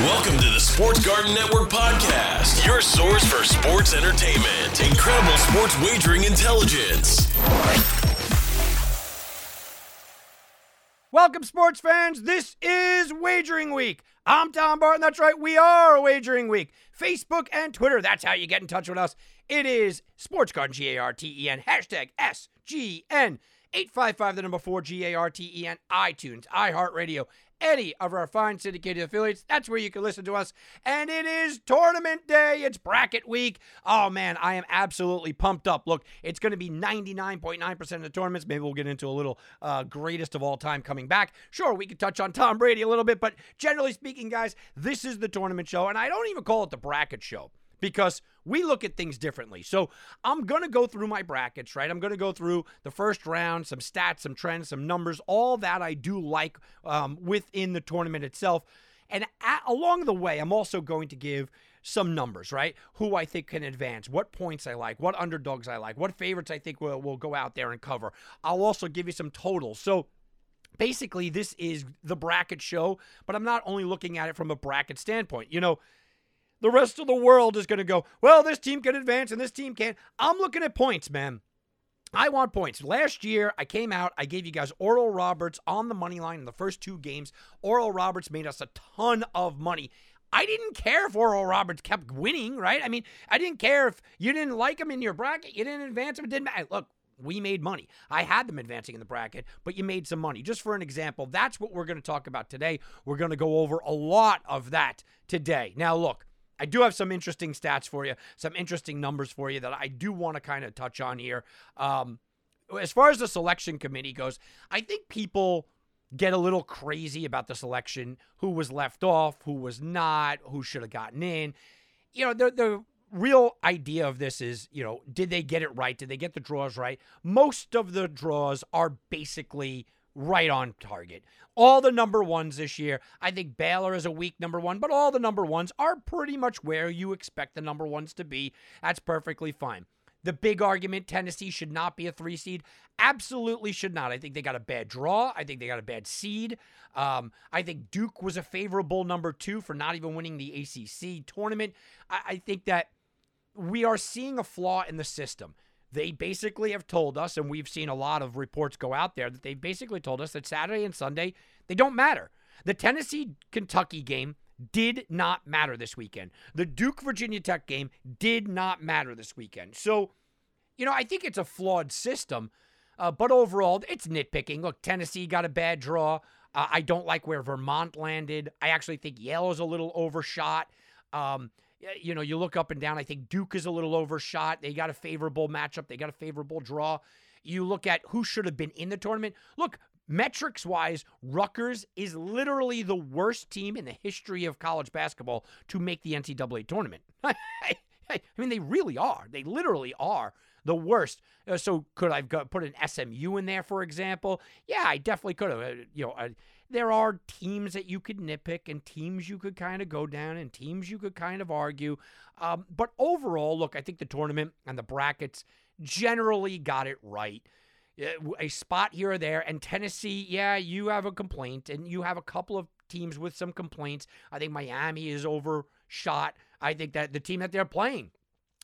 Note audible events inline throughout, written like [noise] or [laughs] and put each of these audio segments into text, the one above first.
Welcome to the Sports Garten Network podcast, your source for sports entertainment, incredible sports wagering intelligence. Welcome, sports fans. This is Wagering Week. I'm Tom Barton. That's right, we are Wagering Week. Facebook and Twitter, that's how you get in touch with us. It is Sports Garten, G A R T E N, hashtag SGN. 855, the number 4, G A R T E N, iTunes, iHeartRadio, any of our fine syndicated affiliates. That's where you can listen to us. And it is tournament day. It's bracket week. Oh, man, I am absolutely pumped up. Look, it's going to be 99.9% of the tournaments. Maybe we'll get into a little uh, greatest of all time coming back. Sure, we could touch on Tom Brady a little bit, but generally speaking, guys, this is the tournament show. And I don't even call it the bracket show because we look at things differently. So I'm going to go through my brackets, right? I'm going to go through the first round, some stats, some trends, some numbers, all that I do like um, within the tournament itself. And at, along the way, I'm also going to give some numbers, right? Who I think can advance, what points I like, what underdogs I like, what favorites I think will, will go out there and cover. I'll also give you some totals. So basically, this is the bracket show, but I'm not only looking at it from a bracket standpoint. You know, the rest of the world is going to go, well, this team can advance and this team can't. I'm looking at points, man. I want points. Last year, I came out, I gave you guys Oral Roberts on the money line in the first two games. Oral Roberts made us a ton of money. I didn't care if Oral Roberts kept winning, right? I mean, I didn't care if you didn't like him in your bracket, you didn't advance him, it didn't matter. Look, we made money. I had them advancing in the bracket, but you made some money. Just for an example, that's what we're going to talk about today. We're going to go over a lot of that today. Now, look, I do have some interesting stats for you, some interesting numbers for you that I do want to kind of touch on here. Um, as far as the selection committee goes, I think people get a little crazy about the selection who was left off, who was not, who should have gotten in. You know, the, the real idea of this is, you know, did they get it right? Did they get the draws right? Most of the draws are basically right on target. All the number ones this year, I think Baylor is a weak number one, but all the number ones are pretty much where you expect the number ones to be. That's perfectly fine. The big argument Tennessee should not be a three seed. Absolutely should not. I think they got a bad draw. I think they got a bad seed. Um, I think Duke was a favorable number two for not even winning the ACC tournament. I, I think that we are seeing a flaw in the system they basically have told us, and we've seen a lot of reports go out there that they've basically told us that Saturday and Sunday, they don't matter. The Tennessee Kentucky game did not matter this weekend. The Duke Virginia Tech game did not matter this weekend. So, you know, I think it's a flawed system, uh, but overall, it's nitpicking. Look, Tennessee got a bad draw. Uh, I don't like where Vermont landed. I actually think Yale is a little overshot. Um, you know, you look up and down. I think Duke is a little overshot. They got a favorable matchup, they got a favorable draw. You look at who should have been in the tournament. Look, metrics wise, Rutgers is literally the worst team in the history of college basketball to make the NCAA tournament. [laughs] I mean, they really are. They literally are the worst. Uh, so could I have put an SMU in there, for example? Yeah, I definitely could have. Uh, you know, uh, there are teams that you could nitpick and teams you could kind of go down and teams you could kind of argue. Um, but overall, look, I think the tournament and the brackets generally got it right. A spot here or there. And Tennessee, yeah, you have a complaint and you have a couple of teams with some complaints. I think Miami is overshot. I think that the team that they're playing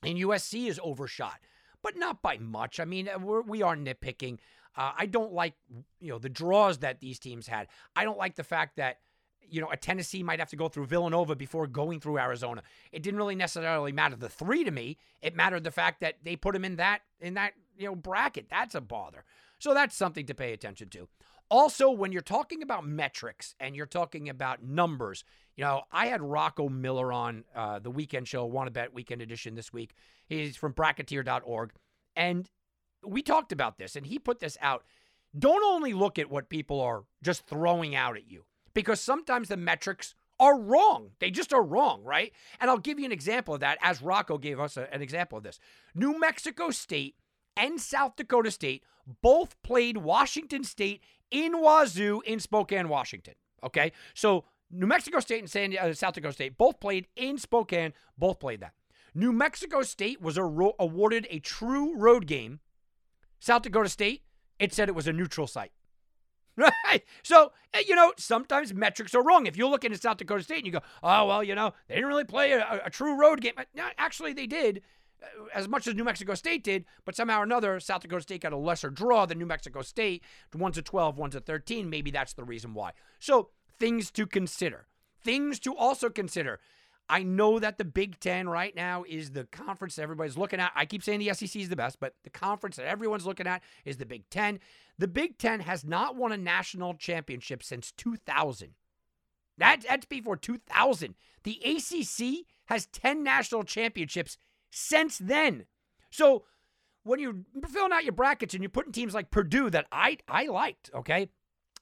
in USC is overshot, but not by much. I mean, we're, we are nitpicking. Uh, I don't like you know the draws that these teams had. I don't like the fact that you know a Tennessee might have to go through Villanova before going through Arizona. It didn't really necessarily matter the three to me. It mattered the fact that they put them in that in that you know bracket. That's a bother. So that's something to pay attention to. Also, when you're talking about metrics and you're talking about numbers, you know, I had Rocco Miller on uh, the weekend show, Wanna Bet Weekend Edition this week. He's from bracketeer.org. And we talked about this and he put this out. Don't only look at what people are just throwing out at you because sometimes the metrics are wrong. They just are wrong, right? And I'll give you an example of that as Rocco gave us a, an example of this. New Mexico State and South Dakota State both played Washington State in Wazoo in Spokane, Washington. Okay. So New Mexico State and San, uh, South Dakota State both played in Spokane, both played that. New Mexico State was a ro- awarded a true road game South Dakota State, it said it was a neutral site. [laughs] Right. So, eh, you know, sometimes metrics are wrong. If you look into South Dakota State and you go, oh, well, you know, they didn't really play a, a true road game. No, actually, they did Uh, as much as New Mexico State did, but somehow or another, South Dakota State got a lesser draw than New Mexico State. One's a 12, one's a 13. Maybe that's the reason why. So, things to consider. Things to also consider. I know that the Big Ten right now is the conference that everybody's looking at. I keep saying the SEC is the best, but the conference that everyone's looking at is the Big Ten. The Big Ten has not won a national championship since 2000. That, that's before 2000. The ACC has 10 national championships since then. So when you're filling out your brackets and you're putting teams like Purdue that I, I liked, okay?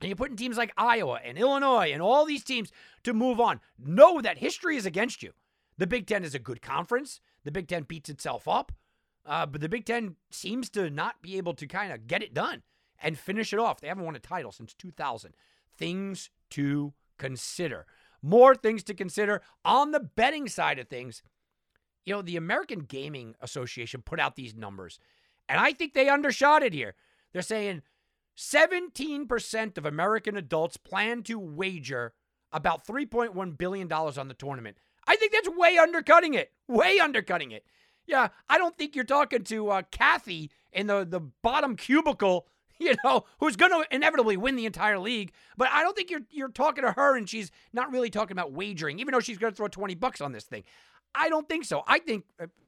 and you're putting teams like Iowa and Illinois and all these teams to move on, know that history is against you. The Big Ten is a good conference. The Big Ten beats itself up, uh, but the Big Ten seems to not be able to kind of get it done and finish it off. They haven't won a title since 2000. Things to consider. More things to consider on the betting side of things. You know, the American Gaming Association put out these numbers, and I think they undershot it here. They're saying 17% of American adults plan to wager about $3.1 billion on the tournament. I think that's way undercutting it. Way undercutting it. Yeah, I don't think you're talking to uh, Kathy in the, the bottom cubicle, [laughs] you know, who's going to inevitably win the entire league. But I don't think you're you're talking to her and she's not really talking about wagering, even though she's going to throw 20 bucks on this thing. I don't think so. I think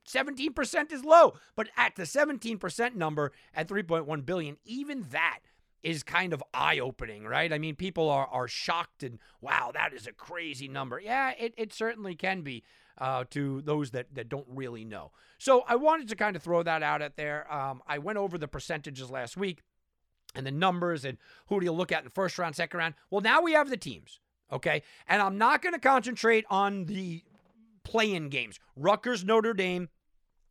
17% uh, is low, but at the 17% number at 3.1 billion, even that is kind of eye opening, right? I mean, people are, are shocked and, wow, that is a crazy number. Yeah, it, it certainly can be uh, to those that, that don't really know. So I wanted to kind of throw that out at there. Um, I went over the percentages last week and the numbers and who do you look at in first round, second round. Well, now we have the teams, okay? And I'm not going to concentrate on the play in games. Rutgers, Notre Dame,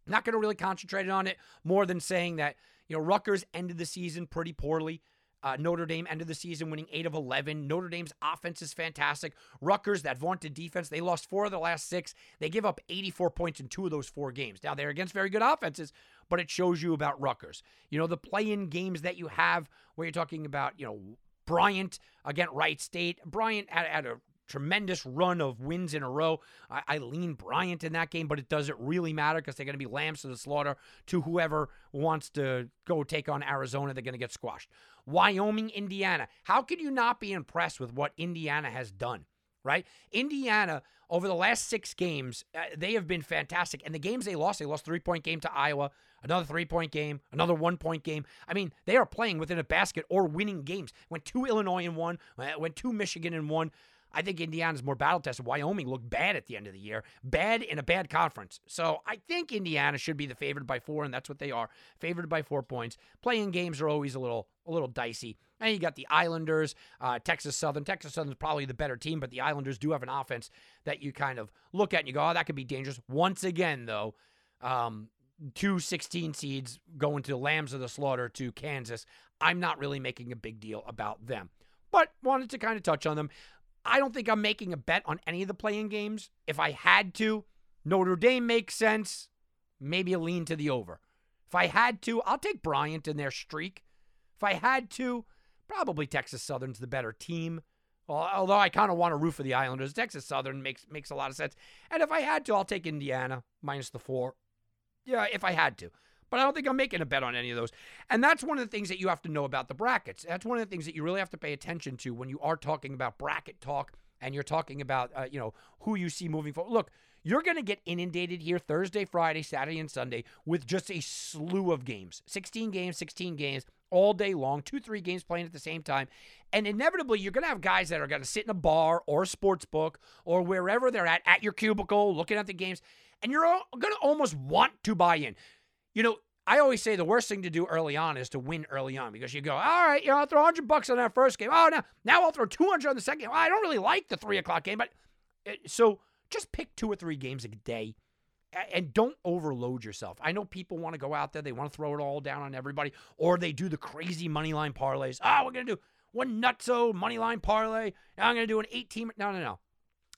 not going to really concentrate on it more than saying that, you know, Rutgers ended the season pretty poorly. Uh, Notre Dame ended the season winning 8 of 11. Notre Dame's offense is fantastic. Rutgers, that vaunted defense, they lost four of the last six. They give up 84 points in two of those four games. Now, they're against very good offenses, but it shows you about Rutgers. You know, the play in games that you have where you're talking about, you know, Bryant against Wright State. Bryant had, had a tremendous run of wins in a row. I, I lean Bryant in that game, but it doesn't really matter because they're going to be lambs to the slaughter to whoever wants to go take on Arizona. They're going to get squashed. Wyoming, Indiana. How can you not be impressed with what Indiana has done? Right? Indiana, over the last six games, uh, they have been fantastic. And the games they lost, they lost three point game to Iowa, another three point game, another one point game. I mean, they are playing within a basket or winning games. Went two Illinois in one, went two Michigan in one. I think Indiana's more battle tested. Wyoming looked bad at the end of the year, bad in a bad conference. So I think Indiana should be the favored by four, and that's what they are, favored by four points. Playing games are always a little a little dicey. And you got the Islanders, uh, Texas Southern. Texas Southern's probably the better team, but the Islanders do have an offense that you kind of look at and you go, oh, that could be dangerous. Once again, though, um, two 16 seeds going to the Lambs of the Slaughter to Kansas. I'm not really making a big deal about them but wanted to kind of touch on them. I don't think I'm making a bet on any of the playing games. If I had to, Notre Dame makes sense. Maybe a lean to the over. If I had to, I'll take Bryant in their streak. If I had to, probably Texas Southern's the better team. Although I kind of want to root for the Islanders, Texas Southern makes makes a lot of sense. And if I had to, I'll take Indiana minus the four. Yeah, if I had to but I don't think I'm making a bet on any of those. And that's one of the things that you have to know about the brackets. That's one of the things that you really have to pay attention to when you are talking about bracket talk and you're talking about uh, you know who you see moving forward. Look, you're going to get inundated here Thursday, Friday, Saturday, and Sunday with just a slew of games 16 games, 16 games all day long, two, three games playing at the same time. And inevitably, you're going to have guys that are going to sit in a bar or a sports book or wherever they're at, at your cubicle, looking at the games, and you're going to almost want to buy in. You know, I always say the worst thing to do early on is to win early on because you go, all right, you know, I'll throw 100 bucks on that first game. Oh, now, now I'll throw 200 on the second game. Well, I don't really like the three o'clock game, but it, eh, so just pick two or three games a day and don't overload yourself. I know people want to go out there, they want to throw it all down on everybody, or they do the crazy money line parlays. Oh, we're going to do one nutso money line parlay. Now I'm going to do an 18. No, no, no.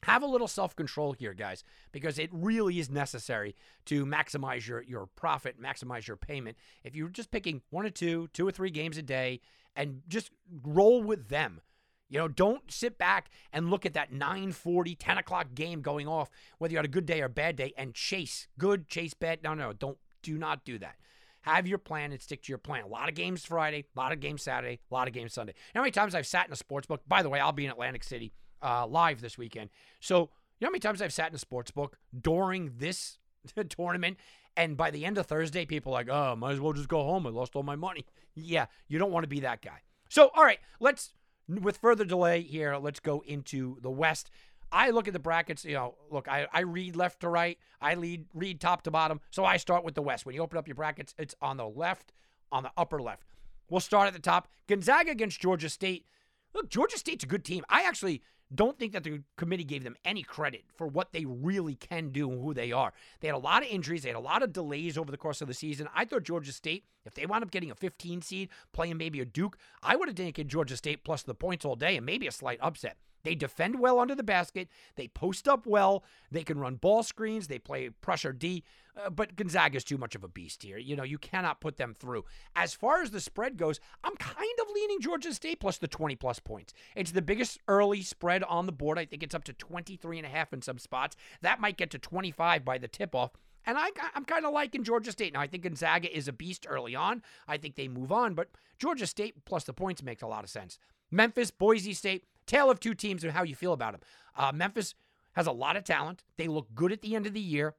Have a little self control here, guys, because it really is necessary to maximize your, your profit, maximize your payment. If you're just picking one or two, two or three games a day, and just roll with them. You know, don't sit back and look at that 9:40, 10 o'clock game going off, whether you had a good day or a bad day, and chase good, chase bad. No, no, don't do not do that. Have your plan and stick to your plan. A lot of games Friday, a lot of games Saturday, a lot of games Sunday. how many times I've sat in a sports book? By the way, I'll be in Atlantic City uh, live this weekend. So, you know how many times I've sat in a sports book during this [laughs] tournament and by the end of Thursday, people are like, oh, might as well just go home. I lost all my money. [laughs] Yeah, you don't want to be that guy. So, all right, let's, with further delay here, let's go into the West. I look at the brackets, you know, look, I, I read left to right, I lead read top to bottom. So I start with the West. When you open up your brackets, it's on the left, on the upper left. We'll start at the top. Gonzaga against Georgia State. Look, Georgia State's a good team. I actually don't think that the committee gave them any credit for what they really can do and who they are. They had a lot of injuries, they had a lot of delays over the course of the season. I thought Georgia State, if they wound up getting a 15 seed, playing maybe a Duke, I would have taken Georgia State plus the points all day and maybe a slight upset. They defend well under the basket. They post up well. They can run ball screens. They play pressure D. Uh, but Gonzaga is too much of a beast here. You know, you cannot put them through. As far as the spread goes, I'm kind of leaning Georgia State plus the 20 plus points. It's the biggest early spread on the board. I think it's up to 23 and a half in some spots. That might get to 25 by the tip off. And I, am kind of liking Georgia State. Now, I think Gonzaga is a beast early on. I think they move on, but Georgia State plus the points makes a lot of sense. Memphis, Boise State, tale of two teams and how you feel about them. Uh, Memphis has a lot of talent. They look good at the end of the year.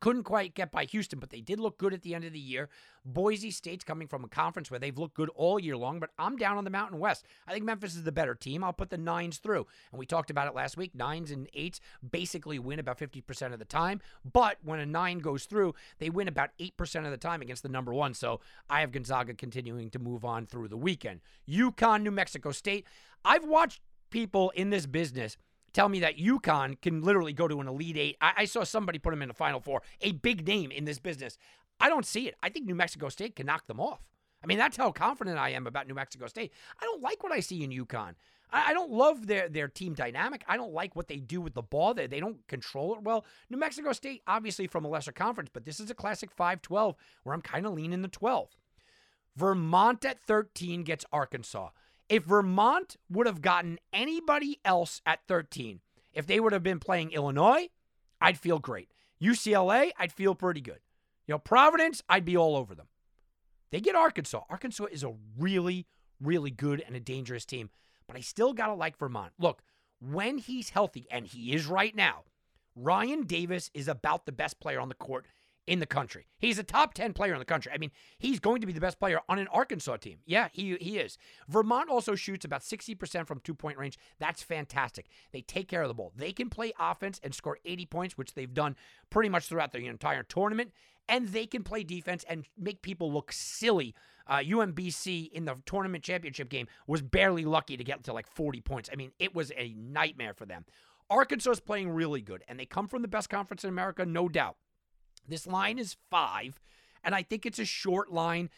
Couldn't quite get by Houston, but they did look good at the end of the year. Boise State's coming from a conference where they've looked good all year long, but I'm down on the Mountain West. I think Memphis is the better team. I'll put the nines through. And we talked about it last week. Nines and eights basically win about 50% of the time. But when a nine goes through, they win about 8% of the time against the number one. So I have Gonzaga continuing to move on through the weekend. UConn, New Mexico State. I've watched people in this business tell me that UConn can literally go to an Elite Eight. I, I saw somebody put them in the Final Four, a big name in this business. I don't see it. I think New Mexico State can knock them off. I mean, that's how confident I am about New Mexico State. I don't like what I see in UConn. I, I don't love their, their team dynamic. I don't like what they do with the ball. They, they don't control it well. New Mexico State, obviously from a lesser conference, but this is a classic 5 12 where I'm kind of leaning the 12. Vermont at 13 gets Arkansas. If Vermont would have gotten anybody else at 13, if they would have been playing Illinois, I'd feel great. UCLA, I'd feel pretty good. You know, Providence, I'd be all over them. They get Arkansas. Arkansas is a really, really good and a dangerous team, but I still got to like Vermont. Look, when he's healthy, and he is right now, Ryan Davis is about the best player on the court in the country. He's a top 10 player in the country. I mean, he's going to be the best player on an Arkansas team. Yeah, he, he is. Vermont also shoots about 60% from two point range. That's fantastic. They take care of the ball. They can play offense and score 80 points, which they've done pretty much throughout the entire tournament. And they can play defense and make people look silly. Uh, UMBC in the tournament championship game was barely lucky to get to like 40 points. I mean, it was a nightmare for them. Arkansas is playing really good, and they come from the best conference in America, no doubt. This line is five, and I think it's a short line.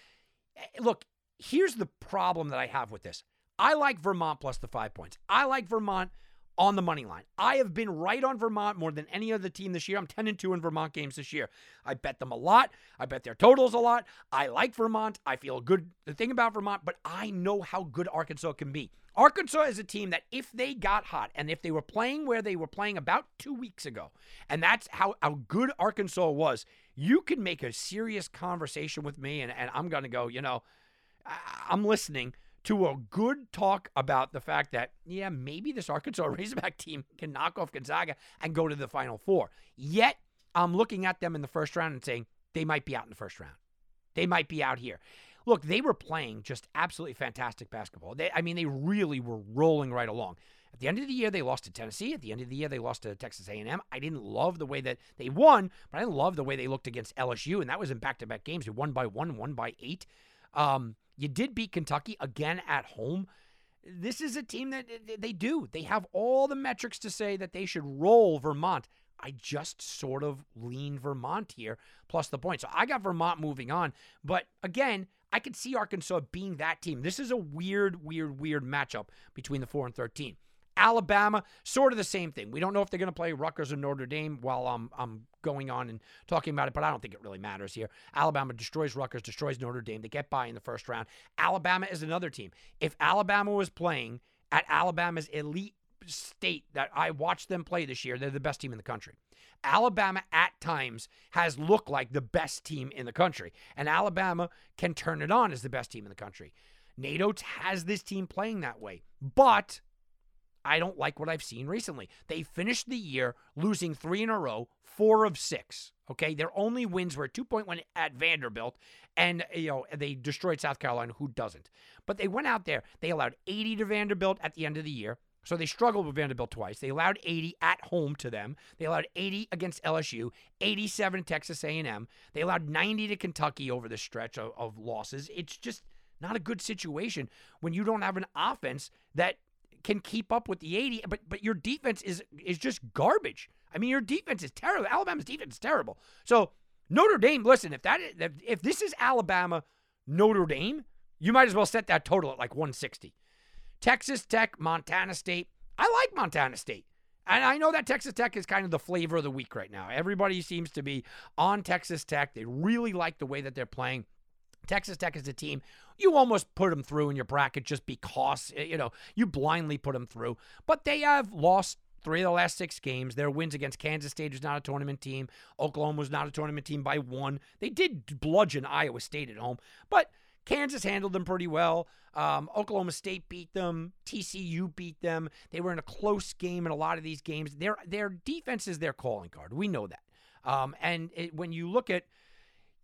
Eh, look, here's the problem that I have with this. I like Vermont plus the five points. I like Vermont on the money line. I have been right on Vermont more than any other team this year. I'm 10 and 2 in Vermont games this year. I bet them a lot. I bet their totals a lot. I like Vermont. I feel good the thing about Vermont, but I know how good Arkansas can be. Arkansas is a team that if they got hot and if they were playing where they were playing about 2 weeks ago, and that's how how good Arkansas was, you can make a serious conversation with me and and I'm going to go, you know, I'm listening to a good talk about the fact that, yeah, maybe this Arkansas [laughs] Razorback team can knock off Gonzaga and go to the Final Four. Yet, I'm looking at them in the first round and saying they might be out in the first round. They might be out here. Look, they were playing just absolutely fantastic basketball. They, I mean, they really were rolling right along. At the end of the year, they lost to Tennessee. At the end of the year, they lost to Texas A&M. I didn't love the way that they won, but I love the way they looked against LSU, and that was in back-to-back games. They won by one, one by eight. Um, you did beat Kentucky again at home. This is a team that they do. They have all the metrics to say that they should roll Vermont. I just sort of lean Vermont here, plus the point. So I got Vermont moving on. But again, I could see Arkansas being that team. This is a weird, weird, weird matchup between the 4 and 13. Alabama, sort of the same thing. We don't know if they're going to play Rutgers or Notre Dame while I'm, I'm going on and talking about it, but I don't think it really matters here. Alabama destroys Rutgers, destroys Notre Dame. They get by in the first round. Alabama is another team. If Alabama was playing at Alabama's elite state that I watched them play this year, they're the best team in the country. Alabama at times has looked like the best team in the country, and Alabama can turn it on as the best team in the country. Nate Oats has this team playing that way, but I don't like what I've seen recently. They finished the year losing three in a row, four of six. Okay, their only wins were 2.1 at Vanderbilt, and you know they destroyed South Carolina. Who doesn't? But they went out there. They allowed 80 to Vanderbilt at the end of the year. So they struggled with Vanderbilt twice. They allowed 80 at home to them. They allowed 80 against LSU, 87 Texas A&M. They allowed 90 to Kentucky over the stretch of, of losses. It's just not a good situation when you don't have an offense that can keep up with the 80, but but your defense is is just garbage. I mean, your defense is terrible. Alabama's defense is terrible. So Notre Dame, listen, if that if, if this is Alabama Notre Dame, you might as well set that total at like 160. Texas Tech, Montana State. I like Montana State. And I know that Texas Tech is kind of the flavor of the week right now. Everybody seems to be on Texas Tech. They really like the way that they're playing. Texas Tech is a team you almost put them through in your bracket just because you know you blindly put them through, but they have lost three of the last six games. Their wins against Kansas State was not a tournament team. Oklahoma was not a tournament team by one. They did bludgeon Iowa State at home, but Kansas handled them pretty well. Um, Oklahoma State beat them. TCU beat them. They were in a close game in a lot of these games. Their their defense is their calling card. We know that. Um, and it, when you look at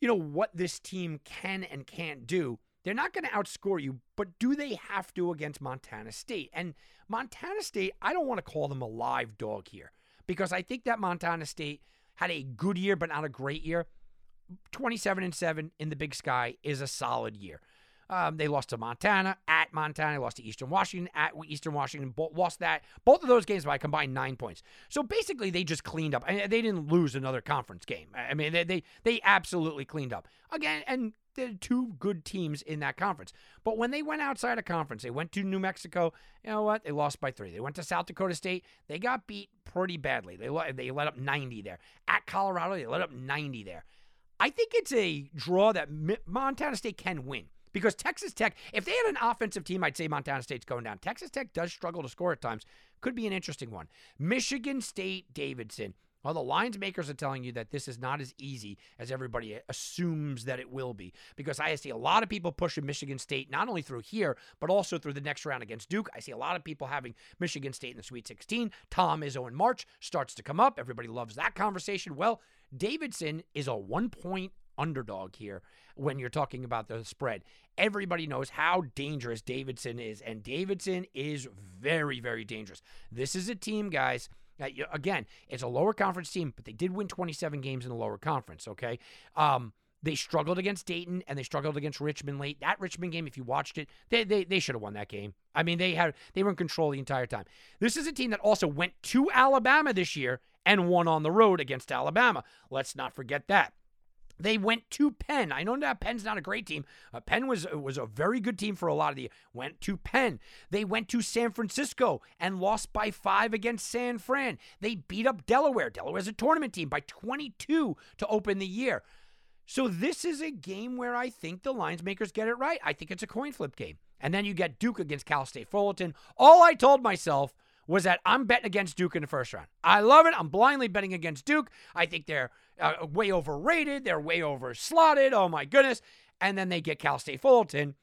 you know what this team can and can't do, they're not going to outscore you, but do they have to against Montana State? And Montana State, I don't want to call them a live dog here because I think that Montana State had a good year, but not a great year. 27 and 7 in the big sky is a solid year. Um, they lost to Montana at Montana. They lost to Eastern Washington at Eastern Washington. Lost that. Both of those games by combined nine points. So basically, they just cleaned up. They didn't lose another conference game. I mean, they they, they absolutely cleaned up again. And they're two good teams in that conference. But when they went outside of conference, they went to New Mexico. You know what? They lost by three. They went to South Dakota State. They got beat pretty badly. They they let up 90 there. At Colorado, they let up 90 there. I think it's a draw that Montana State can win because Texas Tech, if they had an offensive team, I'd say Montana State's going down. Texas Tech does struggle to score at times. Could be an interesting one. Michigan State Davidson. Well, the lines makers are telling you that this is not as easy as everybody assumes that it will be because I see a lot of people pushing Michigan State not only through here, but also through the next round against Duke. I see a lot of people having Michigan State in the Sweet 16. Tom Izzo in March starts to come up. Everybody loves that conversation. Well, Davidson is a one point underdog here when you're talking about the spread. Everybody knows how dangerous Davidson is, and Davidson is very, very dangerous. This is a team, guys again, it's a lower conference team, but they did win 27 games in the lower conference, okay? Um, they struggled against Dayton and they struggled against Richmond late. That Richmond game, if you watched it, they, they, they should have won that game. I mean, they had they were in control the entire time. This is a team that also went to Alabama this year and won on the road against Alabama. Let's not forget that. They went to Penn. I know that Penn's not a great team. Uh, Penn was was a very good team for a lot of the. Went to Penn. They went to San Francisco and lost by five against San Fran. They beat up Delaware. Delaware's a tournament team by 22 to open the year. So this is a game where I think the lines makers get it right. I think it's a coin flip game. And then you get Duke against Cal State Fullerton. All I told myself was that I'm betting against Duke in the first round. I love it. I'm blindly betting against Duke. I think they're uh, way overrated. They're way overslotted. Oh my goodness. And then they get Cal State Fullerton.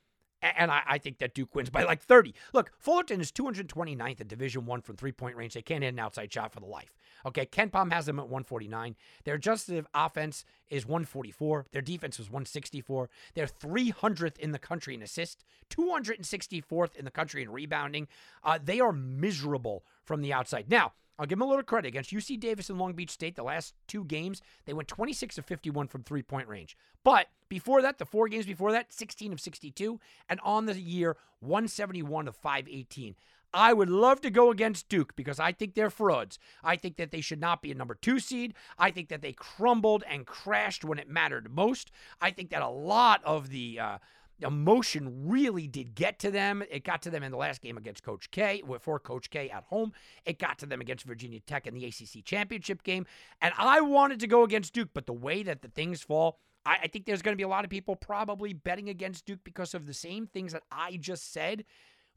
And I, I, think that Duke wins by like 30. Look, Fullerton is 229th in Division One from three point range. They can't hit an outside shot for the life. Okay, KenPom has them at 149. Their adjusted offense is 144. Their defense is 164. They're 300th in the country in assists, 264th in the country in rebounding. Uh, they are miserable from the outside. Now, I'll give them a little credit. Against UC Davis and Long Beach State, the last two games, they went 26 of 51 from three point range. But before that, the four games before that, 16 of 62. And on the year, 171 of 518. I would love to go against Duke because I think they're frauds. I think that they should not be a number two seed. I think that they crumbled and crashed when it mattered most. I think that a lot of the. Uh, emotion really did get to them. It got to them in the last game against Coach K, for Coach K at home. It got to them against Virginia Tech in the ACC championship game. And I wanted to go against Duke, but the way that the things fall, I, I think there's going to be a lot of people probably betting against Duke because of the same things that I just said.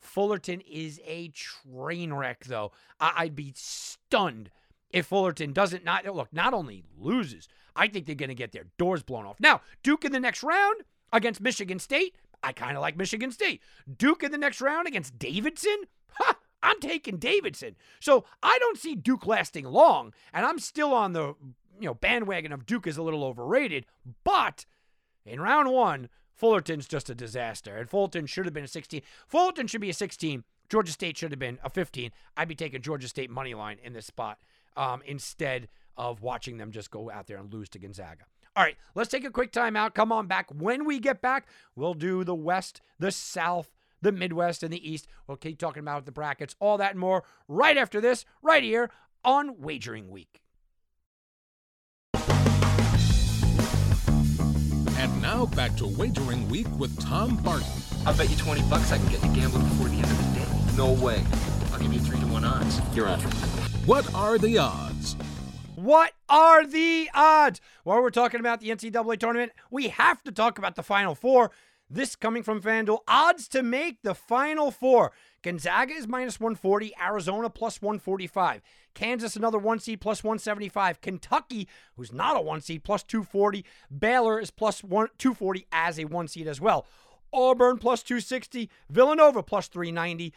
Fullerton is a train wreck, though. I, I'd be stunned if Fullerton doesn't not look not only loses, I think they're going to get their doors blown off. Now, Duke in the next round against Michigan State, I kind of like Michigan State. Duke in the next round against Davidson, ha, I'm taking Davidson. So I don't see Duke lasting long, and I'm still on the you know bandwagon of Duke is a little overrated. But in round one, Fullerton's just a disaster, and Fullerton should have been a 16. Fullerton should be a 16. Georgia State should have been a 15. I'd be taking Georgia State money line in this spot um, instead of watching them just go out there and lose to Gonzaga. All right, let's take a quick timeout. Come on back. When we get back, we'll do the West, the South, the Midwest, and the East. We'll keep talking about the brackets, all that and more right after this, right here on Wagering Week. And now back to Wagering Week with Tom Barton. I'll bet you 20 bucks I can get you gambling before the end of the day. No way. I'll give you 3 to 1 odds. You're on. What are the odds? What are the odds? While we're talking about the NCAA tournament, we have to talk about the Final Four. This coming from FanDuel. Odds to make the Final Four. Gonzaga is minus 140, Arizona plus 145, Kansas another one seed plus 175, Kentucky, who's not a one seed, plus 240, Baylor is plus one, 240 as a one seed as well. Auburn plus 260, Villanova plus 390,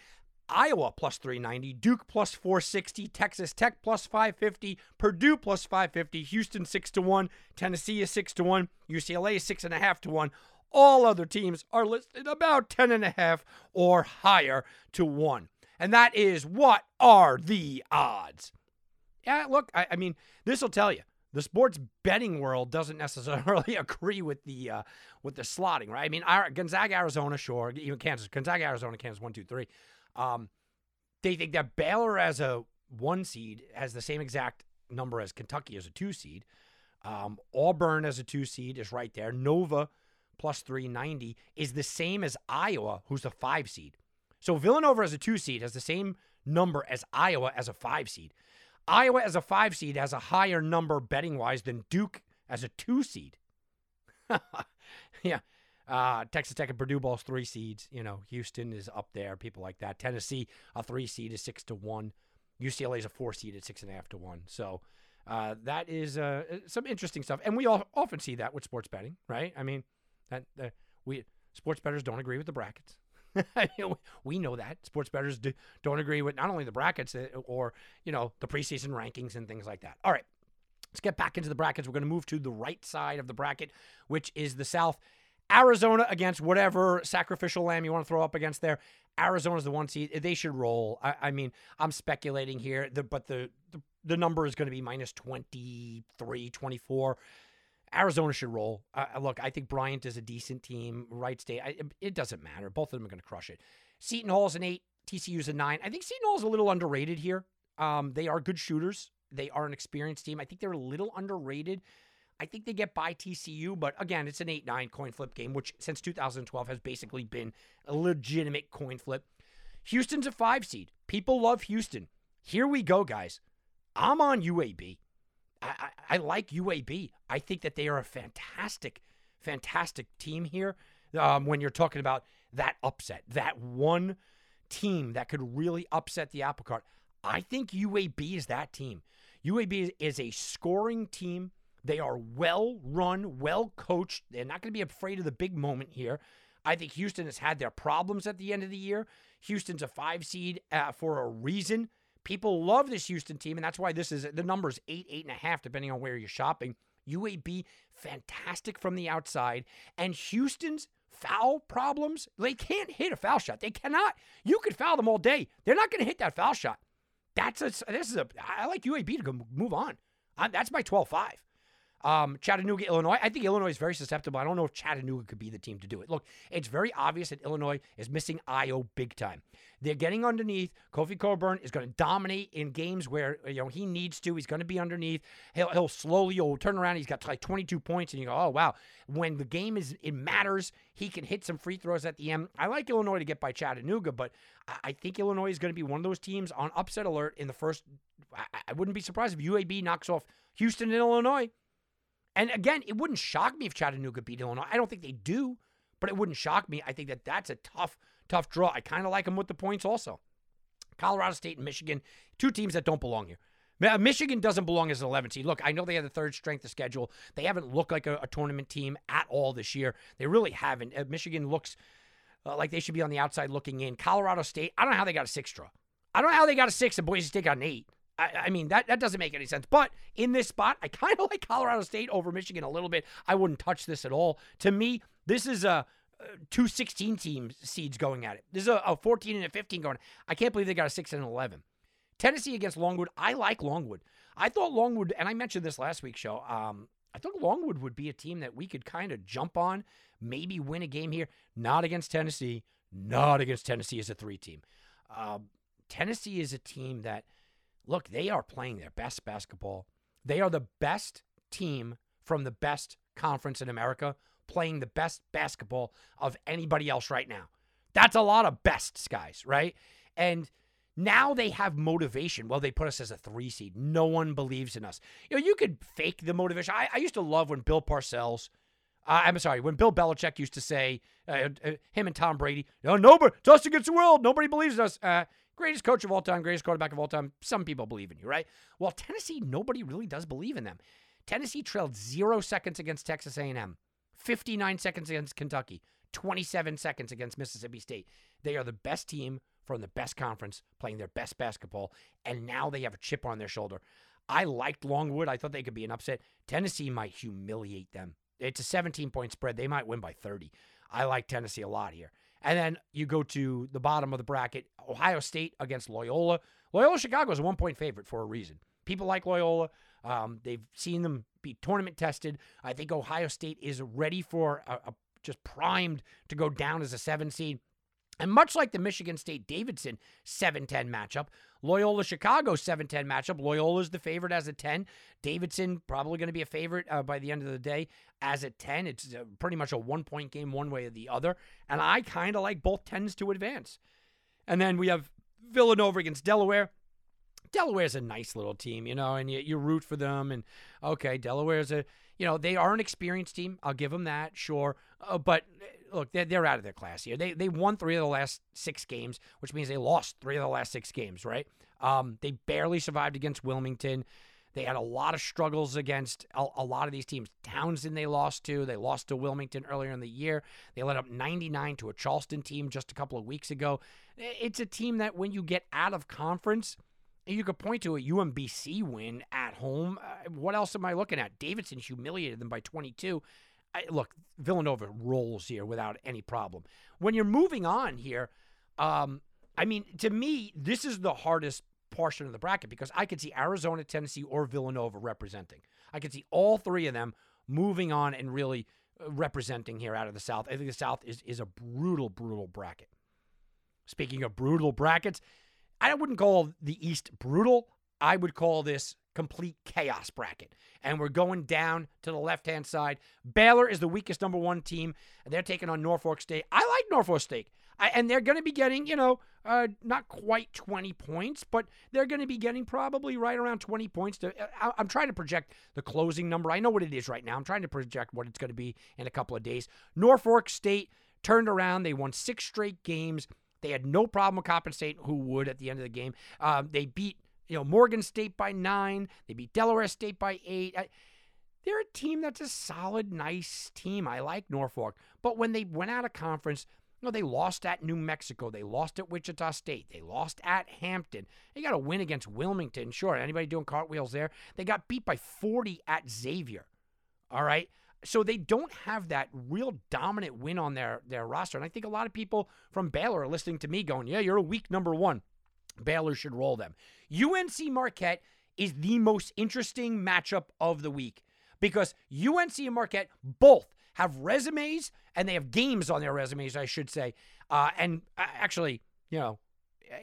Iowa plus 390, Duke plus 460, Texas Tech plus 550, Purdue plus 550, Houston 6 to 1, Tennessee is 6 to 1, UCLA is 6.5 to 1. All other teams are listed about 10.5 or higher to 1. And that is what are the odds? Yeah, look, I, I mean, this will tell you. The sports betting world doesn't necessarily [laughs] agree with the uh, with the slotting, right? I mean, Gonzaga, Arizona, sure, even Kansas, Gonzaga, Arizona, Kansas, one, two, three. Um, they think that Baylor as a one seed has the same exact number as Kentucky as a two seed. Um, Auburn as a two seed is right there. Nova plus 390 is the same as Iowa, who's a five seed. So Villanova as a two seed has the same number as Iowa as a five seed. Iowa as a five seed has a higher number betting wise than Duke as a two seed. [laughs] yeah. Uh, Texas Tech and Purdue balls three seeds. You know, Houston is up there. People like that. Tennessee, a three seed is six to one. UCLA is a four seed at six and a half to one. So uh, that is uh, some interesting stuff, and we all often see that with sports betting, right? I mean, that we sports bettors don't agree with the brackets. [laughs] we know that sports bettors do, don't agree with not only the brackets uh, or you know the preseason rankings and things like that. All right, let's get back into the brackets. We're going to move to the right side of the bracket, which is the South. Arizona against whatever sacrificial lamb you want to throw up against there. Arizona's the one seed. They should roll. I, I mean, I'm speculating here, but the, the, the number is going to be minus 23, 24. Arizona should roll. Uh, look, I think Bryant is a decent team. Wright State, I, it doesn't matter. Both of them are going to crush it. Seton Hall's an eight. TCU's a nine. I think Seton Hall's a little underrated here. Um, they are good shooters. They are an experienced team. I think they're a little underrated. I think they get by TCU, but again, it's an 8 9 coin flip game, which since 2012 has basically been a legitimate coin flip. Houston's a five seed. People love Houston. Here we go, guys. I'm on UAB. I, I, I like UAB. I think that they are a fantastic, fantastic team here. Um, when you're talking about that upset, that one team that could really upset the apple cart, I think UAB is that team. UAB is a scoring team they are well run, well coached. They're not going to be afraid of the big moment here. I think Houston has had their problems at the end of the year. Houston's a five seed uh, for a reason. People love this Houston team, and that's why this is the number's eight, eight and a half, depending on where you're shopping. UAB, fantastic from the outside, and Houston's foul problems. They can't hit a foul shot. They cannot. You could foul them all day. They're not going to hit that foul shot. That's a. This is a. I like UAB to go move on. I, that's my 12-5. Um, Chattanooga, Illinois. I think Illinois is very susceptible. I don't know if Chattanooga could be the team to do it. Look, it's very obvious that Illinois is missing Io big time. They're getting underneath. Kofi Cockburn is going to dominate in games where you know he needs to. He's going to be underneath. He'll he'll slowly he'll turn around. He's got like 22 points, and you go, oh wow. When the game is it matters, he can hit some free throws at the end. I like Illinois to get by Chattanooga, but I, think Illinois is going to be one of those teams on upset alert in the first. I, I wouldn't be surprised if UAB knocks off Houston and Illinois. And again, it wouldn't shock me if Chattanooga beat Illinois. I don't think they do, but it wouldn't shock me. I think that that's a tough, tough draw. I kind of like them with the points also. Colorado State and Michigan, two teams that don't belong here. Michigan doesn't belong as an 11 seed. Look, I know they have the third strength of schedule. They haven't looked like a, a tournament team at all this year. They really haven't. Uh, Michigan looks uh, like they should be on the outside looking in. Colorado State, I don't know how they got a six draw. I don't know how they got a six and Boise State got an eight. I, I mean, that, that doesn't make any sense. But in this spot, I kind of [laughs] like Colorado State over Michigan a little bit. I wouldn't touch this at all. To me, this is a two 16 team seeds going at it. This is a, a 14 and a 15 going. I can't believe they got a 6 and an 11. Tennessee against Longwood. I like Longwood. I thought Longwood, and I mentioned this last week's show. Um, I thought Longwood would be a team that we could kind of jump on, maybe win a game here. Not against Tennessee. Not against Tennessee as a three team. Uh, Tennessee is a team that look, they are playing their best basketball. They are the best team from the best conference in America, playing the best basketball of anybody else right now. That's a lot of bests, guys, right? And now they have motivation. Well, they put us as a three seed. No one believes in us. You know, you could fake the motivation. I, I used to love when Bill Parcells, uh, I'm sorry, when Bill Belichick used to say, uh, uh, him and Tom Brady, no, nobody, it's us against the world. Nobody believes in us. Greatest coach of all time, greatest quarterback of all time. Some people believe in you, right? Well, Tennessee, nobody really does believe in them. Tennessee trailed zero seconds against Texas A&M, 59 seconds against Kentucky, 27 seconds against Mississippi State. They are the best team from the best conference, playing their best basketball, and now they have a chip on their shoulder. I liked Longwood. I thought they could be an upset. Tennessee might humiliate them. It's a 17 point spread. They might win by 30. I like Tennessee a lot here. And then you go to the bottom of the bracket Ohio State against Loyola. Loyola Chicago is a one point favorite for a reason. People like Loyola. Um, they've seen them be tournament tested. I think Ohio State is ready for a, a just primed to go down as a seven seed. And much like the Michigan State Davidson 7 10 matchup, Loyola Chicago 7 10 matchup, Loyola is the favorite as a 10. Davidson probably going to be a favorite uh, by the end of the day as a 10. It's uh, pretty much a one point game, one way or the other. And I kind of like both 10s to advance. And then we have Villanova against Delaware. Delaware's a nice little team, you know, and you, you root for them. And okay, Delaware's a, you know, they are an experienced team. I'll give them that, sure. Uh, but look, they're, they're out of their class here. They they won three of the last six games, which means they lost three of the last six games, right? Um, they barely survived against Wilmington. They had a lot of struggles against a, a, lot of these teams. Towson they lost to. They lost to Wilmington earlier in the year. They let up 99 to a Charleston team just a couple of weeks ago. It's a team that when you get out of conference, you could point to a UMBC win at home. Uh, what else am I looking at? Davidson humiliated them by 22. I, look, Villanova rolls here without any problem. When you're moving on here, um, I mean, to me, this is the hardest portion of the bracket because I could see Arizona, Tennessee, or Villanova representing. I could see all three of them moving on and really uh, representing here out of the South. I think the South is, is a brutal, brutal bracket. Speaking of brutal brackets, I wouldn't call the East brutal. I would call this complete chaos bracket. And we're going down to the left hand side. Baylor is the weakest number one team. They're taking on Norfolk State. I like Norfolk State. I, and they're going to be getting, you know, uh, not quite 20 points, but they're going to be getting probably right around 20 points. To, uh, I, I'm trying to project the closing number. I know what it is right now. I'm trying to project what it's going to be in a couple of days. Norfolk State turned around. They won six straight games. They had no problem State, who would at the end of the game. Um, they beat you know, Morgan State by nine. They beat Delaware State by eight. I, they're a team that's a solid, nice team. I like Norfolk. But when they went out of conference, you know, they lost at New Mexico. They lost at Wichita State. They lost at Hampton. They got a win against Wilmington. Sure, anybody doing cartwheels there? They got beat by 40 at Xavier. All right. So they don't have that real dominant win on their, their roster. And I think a lot of people from Baylor are listening to me going, yeah, you're a weak number one. Baylor should roll them. UNC Marquette is the most interesting matchup of the week because UNC and Marquette both have resumes and they have games on their resumes, I should say. Uh, and uh, actually, you know,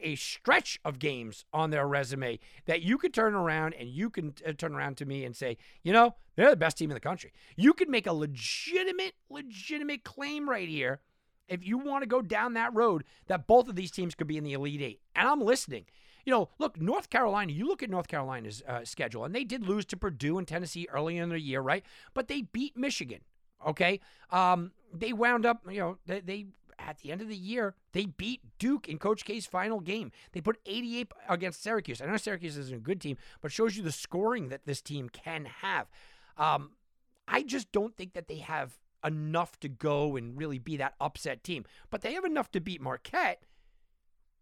a stretch of games on their resume that you could turn around and you can uh, turn around to me and say, you know, they're the best team in the country. You could make a legitimate, legitimate claim right here if you want to go down that road that both of these teams could be in the Elite Eight. And I'm listening. You know, look, North Carolina, you look at North Carolina's uh, schedule, and they did lose to Purdue and Tennessee early in the year, right? But they beat Michigan, okay? Um, they wound up, you know, they, they at the end of the year, they beat Duke in Coach K's final game. They put 88 against Syracuse. I know Syracuse isn't a good team, but shows you the scoring that this team can have. Um, I just don't think that they have enough to go and really be that upset team, but they have enough to beat Marquette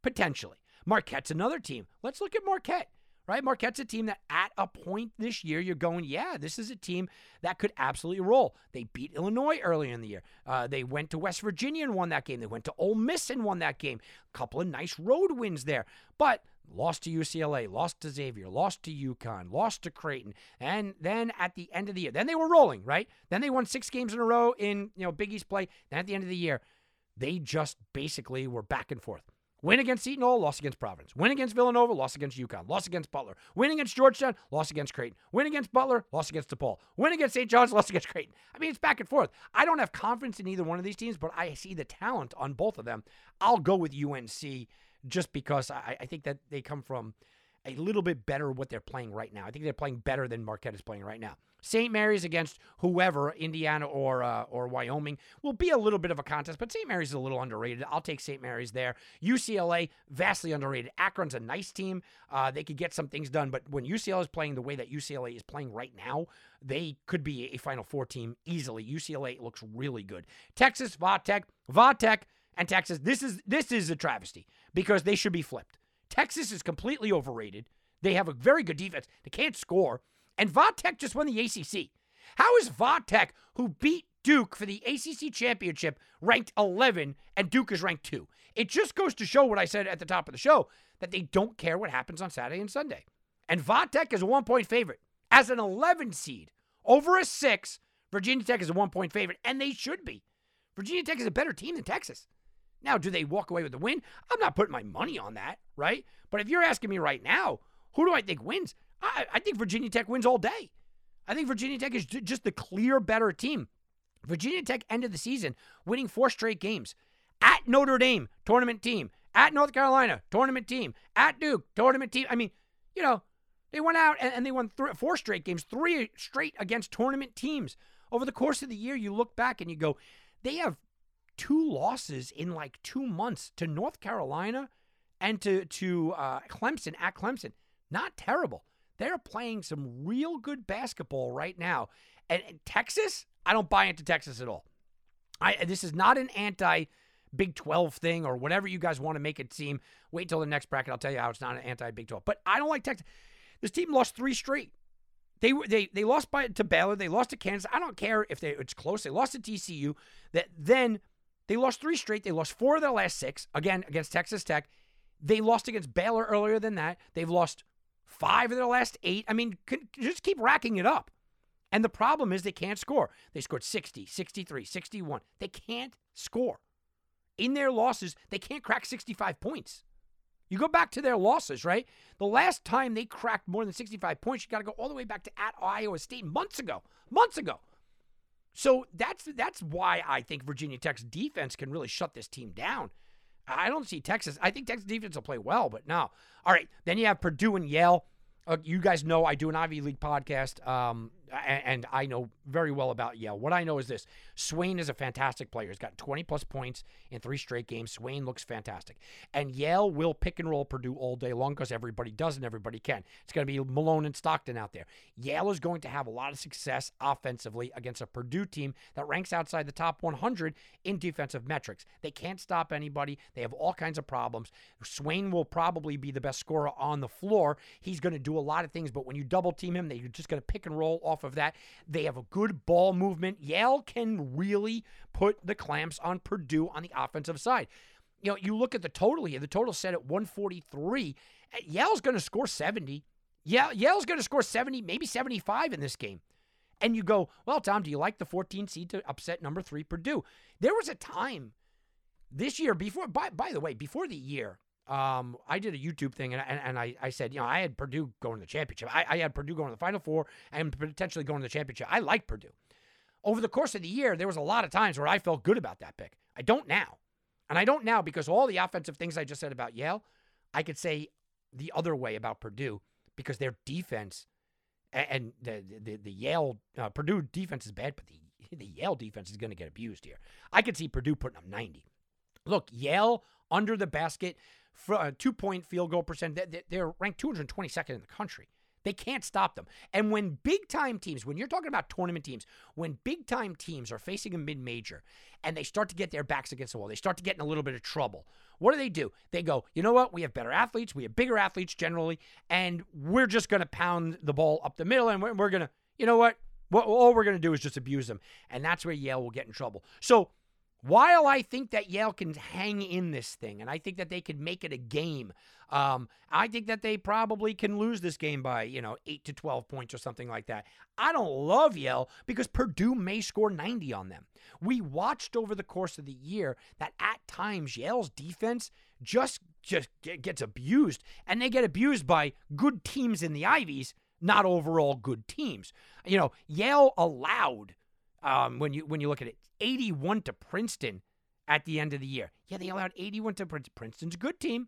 potentially. Marquette's another team. Let's look at Marquette right? Marquette's a team that at a point this year, you're going, yeah, this is a team that could absolutely roll. They beat Illinois earlier in the year. Uh, they went to West Virginia and won that game. They went to Ole Miss and won that game. A couple of nice road wins there. But lost to UCLA, lost to Xavier, lost to UConn, lost to Creighton, and then at the end of the year, then they were rolling, right? Then they won six games in a row in you know Big East play. Then at the end of the year, they just basically were back and forth. Win against Seton Hall, loss against Providence. Win against Villanova, loss against UConn. Loss against Butler. Win against Georgetown, loss against Creighton. Win against Butler, loss against DePaul. Win against St. John's, loss against Creighton. I mean, it's back and forth. I don't have confidence in either one of these teams, but I see the talent on both of them. I'll go with UNC just because I, I think that they come from a little bit better what they're playing right now. I think they're playing better than Marquette is playing right now. St. Mary's against whoever, Indiana or uh, or Wyoming, will be a little bit of a contest, but St. Mary's is a little underrated. I'll take St. Mary's there. UCLA, vastly underrated. Akron's a nice team. Uh, they could get some things done, but when UCLA is playing the way that UCLA is playing right now, they could be a Final Four team easily. UCLA looks really good. Texas, Vatech, Vatech, and Texas. This is this is a travesty because they should be flipped. Texas is completely overrated. They have a very good defense. They can't score. And Vatech just won the ACC. How is Vatech, who beat Duke for the ACC championship, ranked 11 and Duke is ranked 2? It just goes to show what I said at the top of the show that they don't care what happens on Saturday and Sunday. And Vatech is a one point favorite. As an 11 seed over a 6, Virginia Tech is a one point favorite, and they should be. Virginia Tech is a better team than Texas. Now, do they walk away with the win? I'm not putting my money on that, right? But if you're asking me right now, who do I think wins? I, I think Virginia Tech wins all day. I think Virginia Tech is just the clear better team. Virginia Tech ended the season winning four straight games. At Notre Dame, tournament team. At North Carolina, tournament team. At Duke, tournament team. I mean, you know, they went out and, and they won th- four straight games, three straight against tournament teams. Over the course of the year, you look back and you go, they have two losses in like two months to North Carolina and to to uh, Clemson at Clemson. Not terrible. They're playing some real good basketball right now. And, and Texas, I don't buy into Texas at all. I this is not an anti Big 12 thing or whatever you guys want to make it seem. Wait till the next bracket. I'll tell you how it's not an anti Big 12. But I don't like Texas. This team lost three straight. They they they lost by to Baylor. They lost to Kansas. I don't care if they it's close. They lost to TCU. That then they lost three straight. They lost four of their last six again against Texas Tech. They lost against Baylor earlier than that. They've lost five of their last eight. I mean, just keep racking it up. And the problem is they can't score. They scored 60, 63, 61. They can't score. In their losses, they can't crack 65 points. You go back to their losses, right? The last time they cracked more than 65 points, you got to go all the way back to at Iowa State months ago. Months ago. So that's that's why I think Virginia Tech's defense can really shut this team down. I don't see Texas. I think Texas defense will play well, but no. All right. Then you have Purdue and Yale. Uh, you guys know I do an Ivy League podcast. Um, and I know very well about Yale. What I know is this Swain is a fantastic player. He's got 20 plus points in three straight games. Swain looks fantastic. And Yale will pick and roll Purdue all day long because everybody does and everybody can. It's going to be Malone and Stockton out there. Yale is going to have a lot of success offensively against a Purdue team that ranks outside the top 100 in defensive metrics. They can't stop anybody, they have all kinds of problems. Swain will probably be the best scorer on the floor. He's going to do a lot of things, but when you double team him, they're just going to pick and roll off of that. They have a good ball movement. Yale can really put the clamps on Purdue on the offensive side. You know, you look at the total here, the total set at 143. Uh, Yale's going to score 70. Yeah, Yale's going to score 70, maybe 75 in this game. And you go, well, Tom, do you like the 14 seed to upset number three Purdue? There was a time this year before. By by the way, before the year, um, I did a YouTube thing and, and, and I, I said, you know, I had Purdue going to the championship. I, I had Purdue going to the Final Four and potentially going to the championship. I like Purdue. Over the course of the year, there was a lot of times where I felt good about that pick. I don't now. And I don't now because all the offensive things I just said about Yale, I could say the other way about Purdue because their defense and the the, the Yale uh, Purdue defense is bad, but the the Yale defense is going to get abused here. I could see Purdue putting up 90. Look, Yale under the basket a uh, two point field goal percent. They're ranked 222nd in the country. They can't stop them. And when big time teams, when you're talking about tournament teams, when big time teams are facing a mid major and they start to get their backs against the wall, they start to get in a little bit of trouble. What do they do? They go, you know what? We have better athletes. We have bigger athletes generally. And we're just going to pound the ball up the middle and we're, we're going to, you know what? what? All we're going to do is just abuse them. And that's where Yale will get in trouble. So, while I think that Yale can hang in this thing and I think that they could make it a game, um, I think that they probably can lose this game by, you know, 8 to 12 points or something like that. I don't love Yale because Purdue may score 90 on them. We watched over the course of the year that at times Yale's defense just just gets abused and they get abused by good teams in the Ivies, not overall good teams. You know, Yale allowed um, when you when you look at it 81 to Princeton at the end of the year. Yeah, they allowed 81 to Princeton. Princeton's a good team,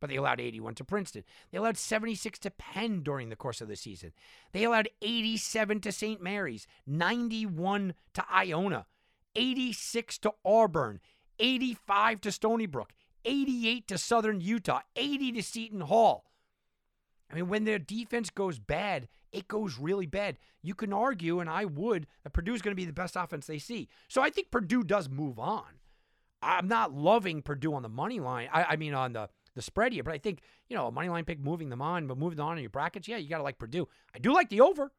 but they allowed 81 to Princeton. They allowed 76 to Penn during the course of the season. They allowed 87 to St. Mary's, 91 to Iona, 86 to Auburn, 85 to Stony Brook, 88 to Southern Utah, 80 to Seton Hall. I mean, when their defense goes bad, it goes really bad. You can argue, and I would, that Purdue is going to be the best offense they see. So I think Purdue does move on. I'm not loving Purdue on the money line. I, I mean, on the, the spread here, but I think, you know, a money line pick moving them on, but moving on in your brackets, yeah, you got to like Purdue. I do like the over.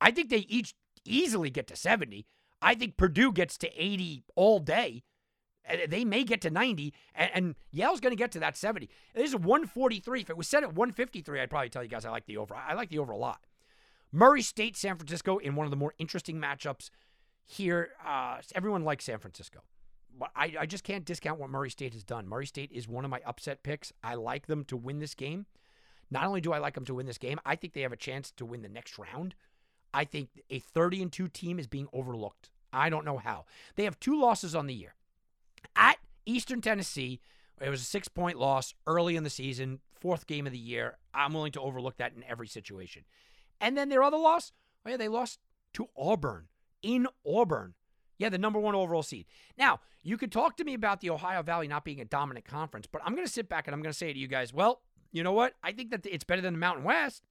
I think they each easily get to 70. I think Purdue gets to 80 all day. They may get to 90, and, and Yale's going to get to that 70. This is 143. If it was set at 153, I'd probably tell you guys I like the over. I like the over a lot. Murray State, San Francisco, in one of the more interesting matchups here. Uh, everyone likes San Francisco. But I, I just can't discount what Murray State has done. Murray State is one of my upset picks. I like them to win this game. Not only do I like them to win this game, I think they have a chance to win the next round. I think a 30 and 2 team is being overlooked. I don't know how. They have two losses on the year at Eastern Tennessee. It was a six point loss early in the season, fourth game of the year. I'm willing to overlook that in every situation. And then their other loss, oh yeah, they lost to Auburn in Auburn. Yeah, the number one overall seed. Now, you could talk to me about the Ohio Valley not being a dominant conference, but I'm going to sit back and I'm going to say to you guys, well, you know what? I think that it's better than the Mountain West.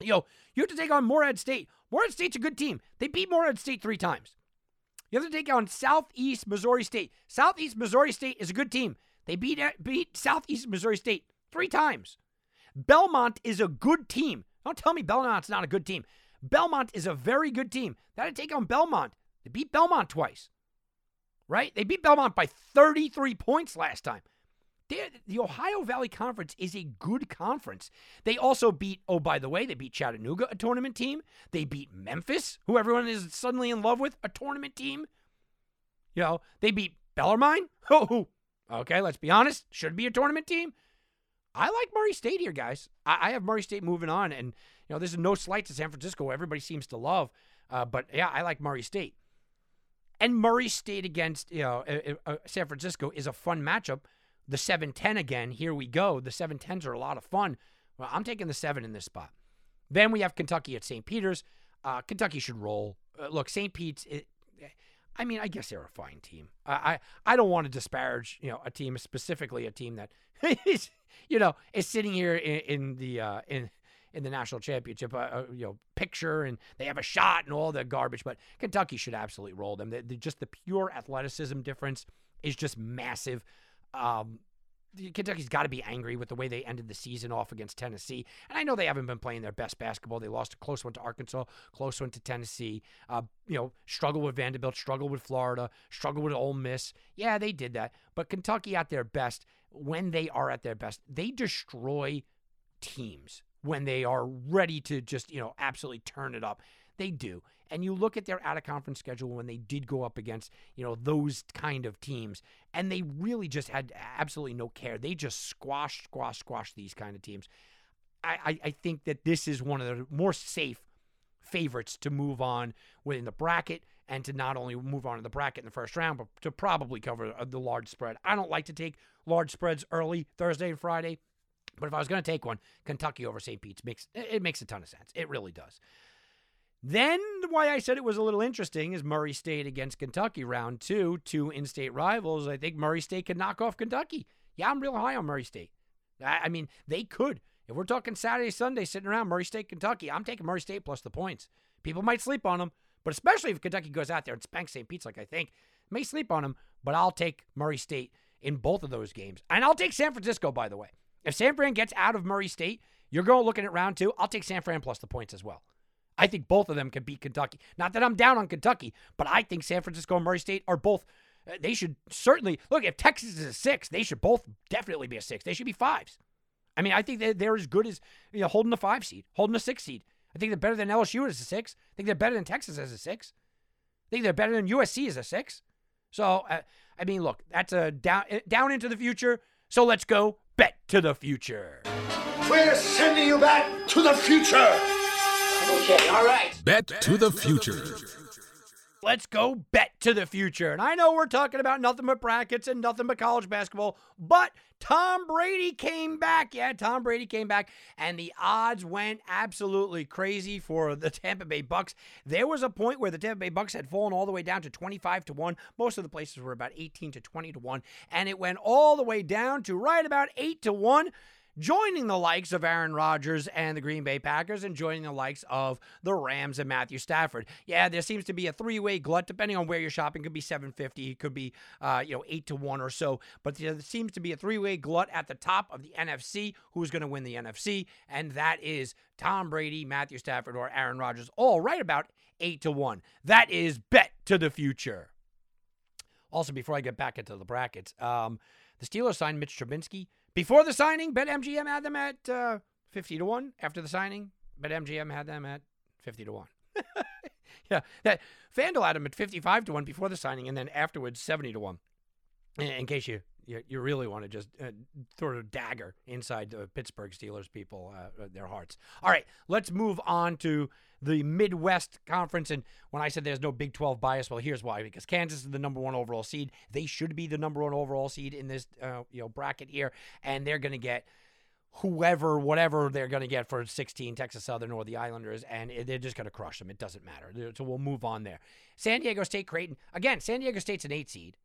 You know, you have to take on Morehead State. Morehead State's a good team. They beat Morehead State three times. You have to take on Southeast Missouri State. Southeast Missouri State is a good team. They beat beat Southeast Missouri State three times. Belmont is a good team. Don't tell me Belmont's not a good team. Belmont is a very good team. They had to take on Belmont. They beat Belmont twice. Right? They beat Belmont by 33 points last time. The Ohio Valley Conference is a good conference. They also beat, oh, by the way, they beat Chattanooga, a tournament team. They beat Memphis, who everyone is suddenly in love with, a tournament team. You know, they beat Bellarmine. [laughs] Oh, okay, let's be honest, should be a tournament team. I like Murray State here, guys. I, I have Murray State moving on, and you know, there's no slight to San Francisco. Everybody seems to love, uh, but yeah, I like Murray State. And Murray State against you know uh, uh, San Francisco is a fun matchup the 710 again. Here we go. The 710s are a lot of fun. Well, I'm taking the 7 in this spot. Then we have Kentucky at St. Peter's. Uh, Kentucky should roll. Uh, look, St. Pete's. It, I mean, I guess they're a fine team. I, I, I don't want to disparage, you know, a team specifically a team that is, [laughs] you know, is sitting here in, in the uh, in in the national championship, uh, uh, you know, picture and they have a shot and all the garbage. But Kentucky should absolutely roll them. The, the, just the pure athleticism difference is just massive. Um, Kentucky's got to be angry with the way they ended the season off against Tennessee. And I know they haven't been playing their best basketball. They lost a close one to Arkansas, close one to Tennessee. Uh, you know, struggle with Vanderbilt, struggle with Florida, struggle with Ole Miss. Yeah, they did that. But Kentucky at their best, when they are at their best, they destroy teams when they are ready to just, you know, absolutely turn it up. They do. And you look at their out of conference schedule when they did go up against, you know, those kind of teams, and they really just had absolutely no care. They just squashed, squashed, squashed these kind of teams. I, I, I think that this is one of the more safe favorites to move on within the bracket and to not only move on in the bracket in the first round, but to probably cover uh, the large spread. I don't like to take large spreads early Thursday and Friday, but if I was going to take one, Kentucky over St. Pete's makes it makes a ton of sense. It really does. Then why I said it was a little interesting is Murray State against Kentucky round two, two in-state rivals. I think Murray State could knock off Kentucky. Yeah, I'm real high on Murray State. I, I mean, they could. If we're talking Saturday, Sunday, sitting around Murray State, Kentucky, I'm taking Murray State plus the points. People might sleep on them, but especially if Kentucky goes out there and spanks St. Pete's like I think, may sleep on them, but I'll take Murray State in both of those games. And I'll take San Francisco, by the way. If San Fran gets out of Murray State, you're going looking at round two. I'll take San Fran plus the points as well. I think both of them can beat Kentucky. Not that I'm down on Kentucky, but I think San Francisco and Murray State are both. uh, They should certainly look. If Texas is a six, they should both definitely be a six. They should be fives. I mean, I think they're, they're as good as you know holding a five seed, holding a six seed. I think they're better than LSU as a six. I think they're better than Texas as a six. I think they're better than USC as a six. So, uh, I mean, look, that's a down uh, down into the future. So let's go bet to the future. We're sending you back to the future. Okay, all right. Bet to the future. Let's go bet to the future. And I know we're talking about nothing but brackets and nothing but college basketball, but Tom Brady came back. Yeah, Tom Brady came back, and the odds went absolutely crazy for the [laughs] Tampa Bay Bucks. There was a point where the Tampa Bay Bucks had fallen all the way down to 25 to 1. Most of the places were about 18 to 20 to 1, and it went all the way down to right about 8 to 1 joining the likes of Aaron Rodgers and the Green Bay Packers and joining the likes of the Rams and Matthew Stafford. Yeah, there seems to be a three-way glut depending on where you're shopping. It could be 750, it could be uh, you know 8 to 1 or so, but there seems to be a three-way glut at the top of the NFC. Who's going to win the NFC? And that is Tom Brady, Matthew Stafford or Aaron Rodgers all right about 8 to 1. That is bet to the future. Also, before I get back into the brackets, um, the Steelers signed Mitch Trubisky. Before the signing, BetMGM had them at uh, 50 to 1. After the signing, BetMGM had them at 50 to 1. [laughs] yeah, that FanDuel had them at 55 to 1 before the signing, and then afterwards, 70 to 1. In, in case you, you you really want to just uh, throw a dagger inside the Pittsburgh Steelers people, uh, uh, their hearts. All right, let's move on to the Midwest Conference. And when I said there's no Big 12 bias, well, here's why: because Kansas is the number one overall seed. They should be the number one overall seed in this uh, you know bracket here, and they're going to get whoever, whatever they're going to get for 16, Texas Southern or the Islanders, and they're just going to crush them. It doesn't matter. So we'll move on there. San Diego State, Creighton. Again, San Diego State's an eight seed.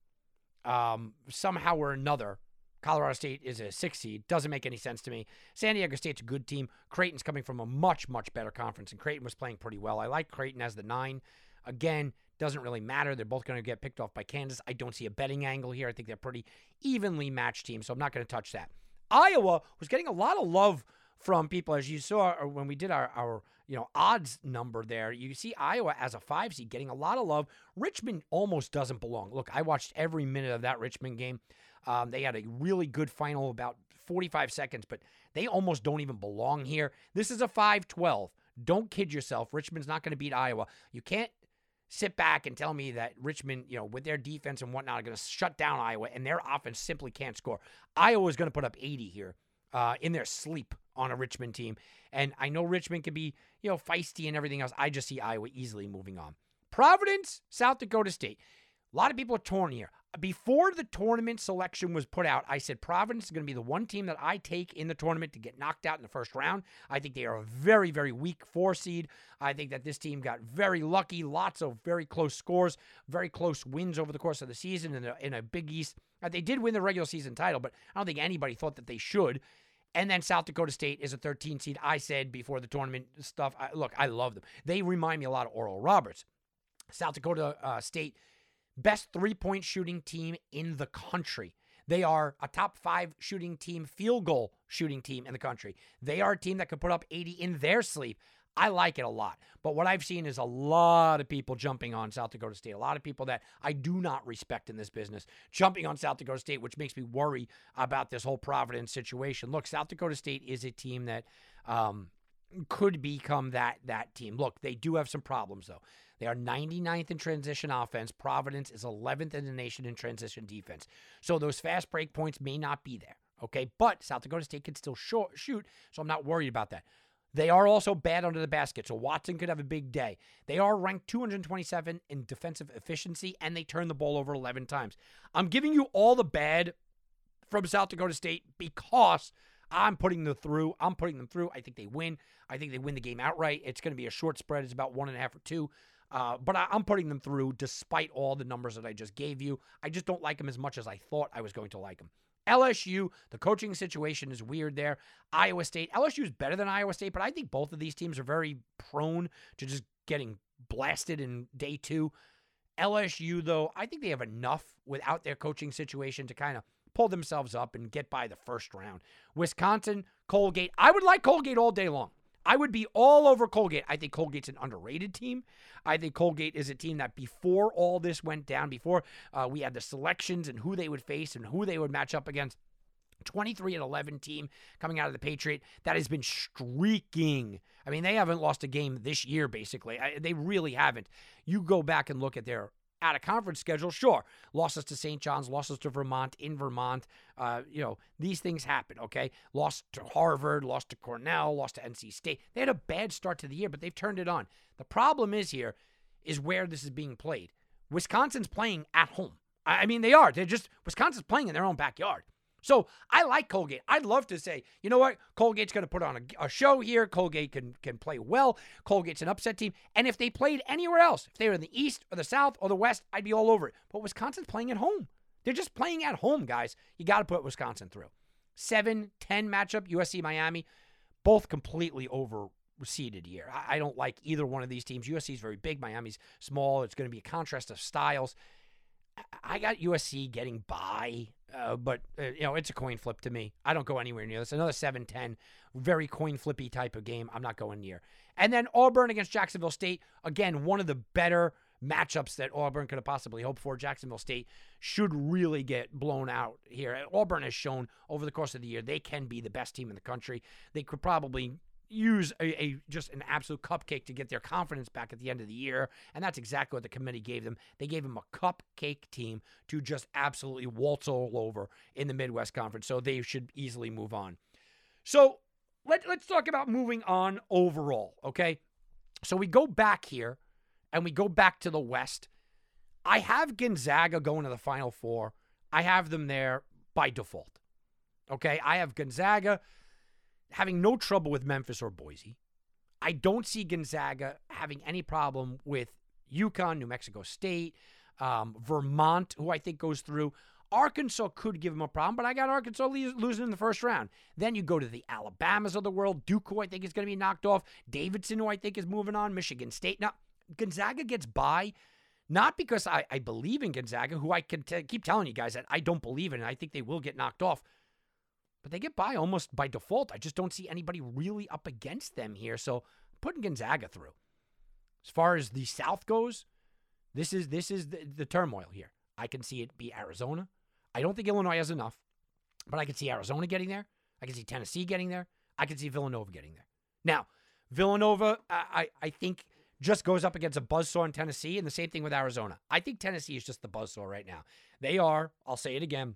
Um, somehow or another, Colorado State is a six seed. Doesn't make any sense to me. San Diego State's a good team. Creighton's coming from a much, much better conference, and Creighton was playing pretty well. I like Creighton as the nine. Again, doesn't really matter. They're both going to get picked off by Kansas. I don't see a betting angle here. I think they're pretty evenly matched teams, so I'm not going to touch that. Iowa was getting a lot of love from people, as you saw when we did our, our you know odds number there. You see Iowa as a five seed getting a lot of love. Richmond almost doesn't belong. Look, I watched every minute of that Richmond game. Um, they had a really good final, about 45 seconds, but they almost don't even belong here. This is a 5 12. Don't kid yourself. Richmond's not going to beat Iowa. You can't sit back and tell me that Richmond, you know, with their defense and whatnot, are going to shut down Iowa, and their offense simply can't score. Iowa is going to put up 80 here uh, in their sleep on a Richmond team, and I know Richmond can be, you know, feisty and everything else. I just see Iowa easily moving on. Providence, South Dakota State. A lot of people are torn here. Before the tournament selection was put out, I said Providence is going to be the one team that I take in the tournament to get knocked out in the first round. I think they are a very, very weak four seed. I think that this team got very lucky, lots of very close scores, very close wins over the course of the season in a, in a Big East. Uh, they did win the regular season title, but I don't think anybody thought that they should. And then South Dakota State is a 13 seed. I said before the tournament stuff, I, look, I love them. They remind me a lot of Oral Roberts. South Dakota uh, State, best three point shooting team in the country. They are a top five shooting team, field goal shooting team in the country. They are a team that can put up 80 in their sleep. I like it a lot. But what I've seen is a lot of people jumping on South Dakota State. A lot of people that I do not respect in this business jumping on South Dakota State, which makes me worry about this whole Providence situation. Look, South Dakota State is a team that um, could become that that team. Look, they do have some problems though. They are 99th in transition offense. Providence is 11th in the nation in transition defense. So those fast break points may not be there. Okay, but South Dakota State can still shoot, so I'm not worried about that. They are also bad under the basket, so Watson could have a big day. They are ranked 227 in defensive efficiency, and they turn the ball over 11 times. I'm giving you all the bad from South Dakota State because I'm putting them through. I'm putting them through. I think they win. I think they win the game outright. It's going to be a short spread. It's about one and a half or two. Uh, but I, I'm putting them through despite all the numbers that I just gave you. I just don't like them as much as I thought I was going to like them. LSU, the coaching situation is weird there. Iowa State, LSU is better than Iowa State, but I think both of these teams are very prone to just getting blasted in day two. LSU, though, I think they have enough without their coaching situation to kind of pull themselves up and get by the first round. Wisconsin, Colgate, I would like Colgate all day long. I would be all over Colgate. I think Colgate's an underrated team. I think Colgate is a team that before all this went down, before uh, we had the selections and who they would face and who they would match up against, 23 and 11 team coming out of the Patriot that has been streaking. I mean, they haven't lost a game this year, basically. I, they really haven't. You go back and look at their out of conference schedule, sure. Losses to St. John's, losses to Vermont, in Vermont. Uh, you know, these things happen, okay? Lost to Harvard, lost to Cornell, lost to NC State. They had a bad start to the year, but they've turned it on. The problem is here is where this is being played. Wisconsin's playing at home. I mean, they are. They're just, Wisconsin's playing in their own backyard. So I like Colgate. I'd love to say, you know what, Colgate's going to put on a, a, show here. Colgate can can play well. Colgate's an upset team, and if they played anywhere else, if they were in the East or the South or the West, I'd be all over it. But Wisconsin's playing at home. They're just playing at home, guys. You got to put Wisconsin through. 7 10 matchup, USC Miami, both completely overseeded here. I, I don't like either one of these teams. USC is very big, Miami's small. It's going to be a contrast of styles. I got USC getting by, uh, but uh, you know it's a coin flip to me. I don't go anywhere near this. Another 7-10, very coin flippy type of game. I'm not going near. And then Auburn against Jacksonville State. Again, one of the better matchups that Auburn could have possibly hoped for. Jacksonville State should really get blown out here. Auburn has shown over the course of the year they can be the best team in the country. They could probably use a, a, just an absolute cupcake to get their confidence back at the end of the year, and that's exactly what the committee gave them. They gave them a cupcake team to just absolutely waltz all over in the Midwest Conference, so they should easily move on. So let, let's talk about moving on overall, okay? So we go back here, and we go back to the West. I have Gonzaga going to the Final Four. I have them there by default. Okay, I have Gonzaga having no trouble with Memphis or Boise. I don't see Gonzaga having any problem with UConn, New Mexico State, um, Vermont, who I think goes through. Arkansas could give them a problem, but I got Arkansas losing in the first round. Then you go to the Alabamas of the world. Duke, who I think is going to be knocked off. Davidson, who I think is moving on. Michigan State. Now, Gonzaga gets by, not because I, I believe in Gonzaga, who I can t- keep telling you guys that I don't believe in, and I think they will get knocked off but they get by almost by default. I just don't see anybody really up against them here. So I'm putting Gonzaga through. As far as the South goes, this is this is the, the turmoil here. I can see it be Arizona. I don't think Illinois has enough, but I can see Arizona getting there. I can see Tennessee getting there. I can see Villanova getting there. Now, Villanova, I, I, I think just goes up against a buzzsaw in Tennessee, and the same thing with Arizona. I think Tennessee is just the buzzsaw right now. They are, I'll say it again,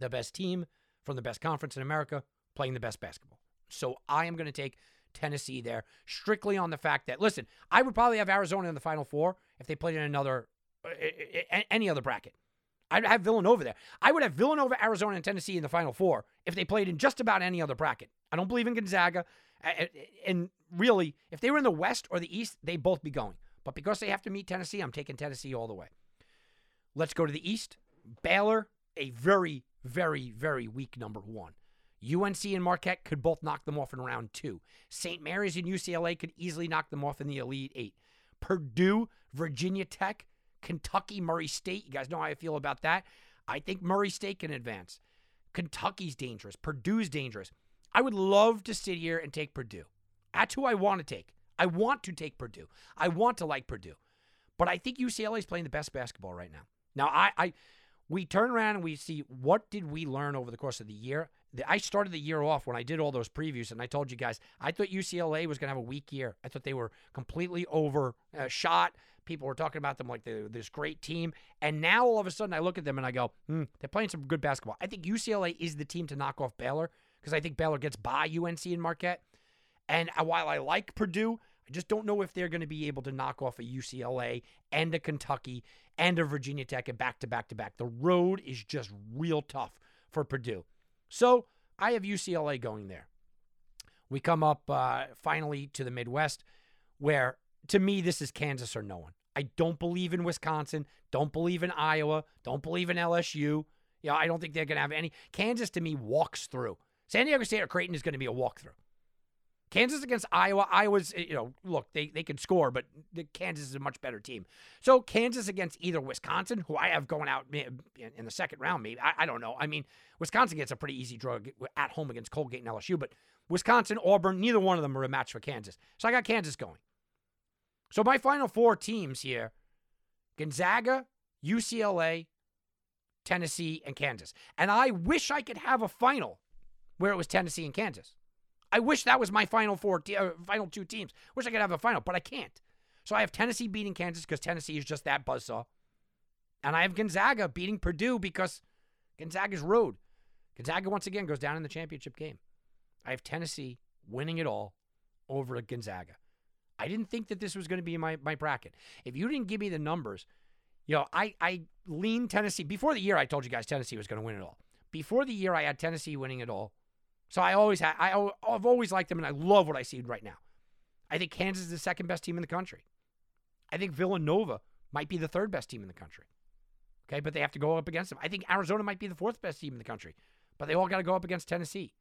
the best team from the best conference in America playing the best basketball. So I am going to take Tennessee there strictly on the fact that, listen, I would probably have Arizona in the Final Four if they played in another, uh, uh, uh, any other bracket. I'd have Villanova there. I would have Villanova, Arizona, and Tennessee in the Final Four if they played in just about any other bracket. I don't believe in Gonzaga. And really, if they were in the West or the East, they'd both be going. But because they have to meet Tennessee, I'm taking Tennessee all the way. Let's go to the East. Baylor, a very very, very weak number one. UNC and Marquette could both knock them off in round two. St. Mary's and UCLA could easily knock them off in the Elite Eight. Purdue, Virginia Tech, Kentucky, Murray State. You guys know how I feel about that. I think Murray State can advance. Kentucky's dangerous. Purdue's dangerous. I would love to sit here and take Purdue. That's who I want to take. I want to take Purdue. I want to like Purdue. But I think UCLA is playing the best basketball right now. Now, I, I we turn around and we see what did we learn over the course of the year I started the year off when I did all those previews, and I told you guys I thought UCLA was going to have a weak year. I thought they were completely overshot. People were talking about them like this great team, and now all of a sudden I look at them and I go, hmm, they're playing some good basketball. I think UCLA is the team to knock off Baylor because I think Baylor gets by UNC and Marquette. And uh, while I like Purdue, I just don't know if they're going to be able to knock off a UCLA and a Kentucky and a Virginia Tech and back to back to back. The road is just real tough for Purdue. So I have UCLA going there. We come up uh, finally to the Midwest, where to me, this is Kansas or no one. I don't believe in Wisconsin, don't believe in Iowa, don't believe in LSU. You know, I don't think they're going to have any. Kansas to me walks through. San Diego State or Creighton is going to be a walkthrough. Kansas against Iowa. Iowa's, eh, you know, look, they, they can score, but Kansas is a much better team. So Kansas against either Wisconsin, who I have going out in in the second round, maybe. I, I don't know. I mean, Wisconsin gets a pretty easy draw at home against Colgate and LSU, but Wisconsin, Auburn, neither one of them are a match for Kansas. So I got Kansas going. So my final four teams here Gonzaga, UCLA, Tennessee, and Kansas. And I wish I could have a final where it was Tennessee and Kansas. I wish that was my final four, te- uh, final two teams. Wish I could have a final, but I can't. So I have Tennessee beating Kansas because Tennessee is just that buzzsaw, and I have Gonzaga beating Purdue because Gonzaga's road. Gonzaga once again goes down in the championship game. I have Tennessee winning it all over Gonzaga. I didn't think that this was going to be my my bracket. If you didn't give me the numbers, you know, I I leaned Tennessee before the year. I told you guys Tennessee was going to win it all. Before the year, I had Tennessee winning it all. So I always had, I, I've always liked them, and I love what I see right now. I think Kansas is the second best team in the country. I think Villanova might be the third best team in the country. Okay, but they have to go up against them. I think Arizona might be the fourth best team in the country, but they all got to go up against Tennessee.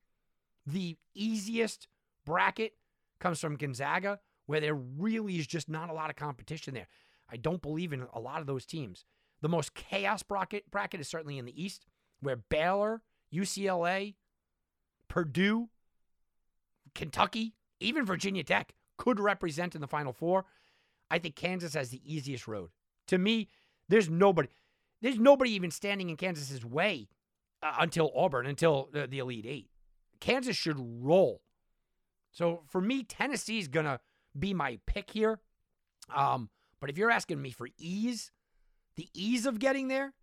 The easiest bracket comes from Gonzaga, where there really is just not a lot of competition there. I don't believe in a lot of those teams. The most chaos bracket bracket is certainly in the East, where Baylor, UCLA, Purdue, Kentucky, even Virginia Tech could represent in the Final Four. I think Kansas has the easiest road. To me, there's nobody, there's nobody even standing in Kansas's way uh, until Auburn, until the, the Elite Eight. Kansas should roll. So for me, Tennessee's gonna be my pick here. Um, but if you're asking me for ease, the ease of getting there,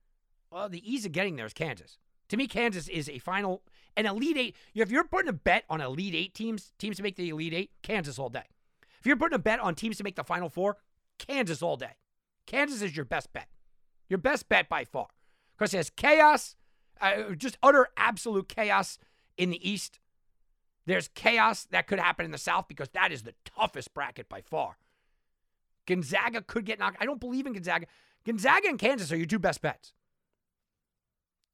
well, the ease of getting there is Kansas. To me, Kansas is a final, an Elite Eight. If you're putting a bet on Elite Eight teams, teams to make the Elite Eight, Kansas all day. If you're putting a bet on teams to make the Final Four, Kansas all day. Kansas is your best bet. Your best bet by far. Because it has chaos, uh, just utter absolute chaos in the East. There's chaos that could happen in the South because that is the toughest bracket by far. Gonzaga could get knocked. I don't believe in Gonzaga. Gonzaga and Kansas are your two best bets.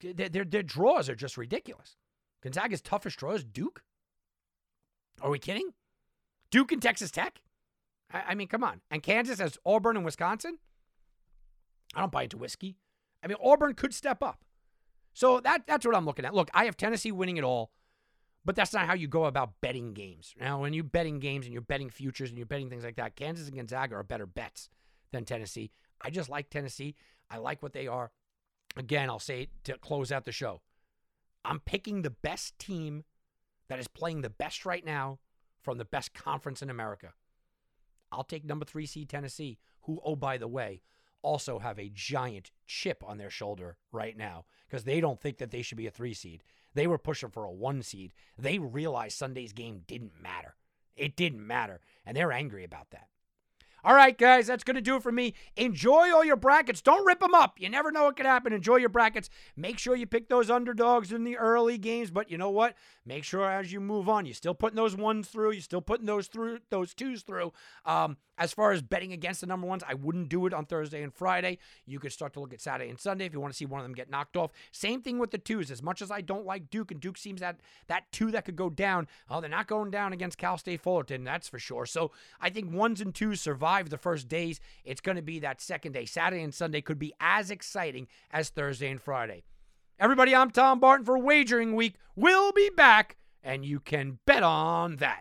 Their, their, their draws are just ridiculous. Gonzaga's toughest draw is Duke. Are we kidding? Duke and Texas Tech? I, I mean, come on. And Kansas has Auburn and Wisconsin? I don't buy into whiskey. I mean, Auburn could step up. So that that's what I'm looking at. Look, I have Tennessee winning it all, but that's not how you go about betting games. Now, when you're betting games and you're betting futures and you're betting things like that, Kansas and Gonzaga are better bets than Tennessee. I just like Tennessee. I like what they are. Again, I'll say to close out the show. I'm picking the best team that is playing the best right now from the best conference in America. I'll take number three seed Tennessee, who, oh, by the way, also have a giant chip on their shoulder right now because they don't think that they should be a three seed. They were pushing for a one seed. They realized Sunday's game didn't matter. It didn't matter. And they're angry about that. All right, guys, that's going to do it for me. Enjoy all your brackets. Don't rip them up. You never know what could happen. Enjoy your brackets. Make sure you pick those underdogs in the early games. But you know what? Make sure as you move on, you're still putting those ones through. You're still putting those through, those twos through. Um, as far as betting against the number ones, I wouldn't do it on Thursday and Friday. You could start to look at Saturday and Sunday if you want to see one of them get knocked off. Same thing with the twos. As much as I don't like Duke, and Duke seems that that two that could go down, oh, they're not going down against Cal State Fullerton, that's for sure. So I think ones and twos survive the first days. It's going to be that second day. Saturday and Sunday could be as exciting as Thursday and Friday. Everybody, I'm Tom Barton for Wagering Week. We'll be back, and you can bet on that.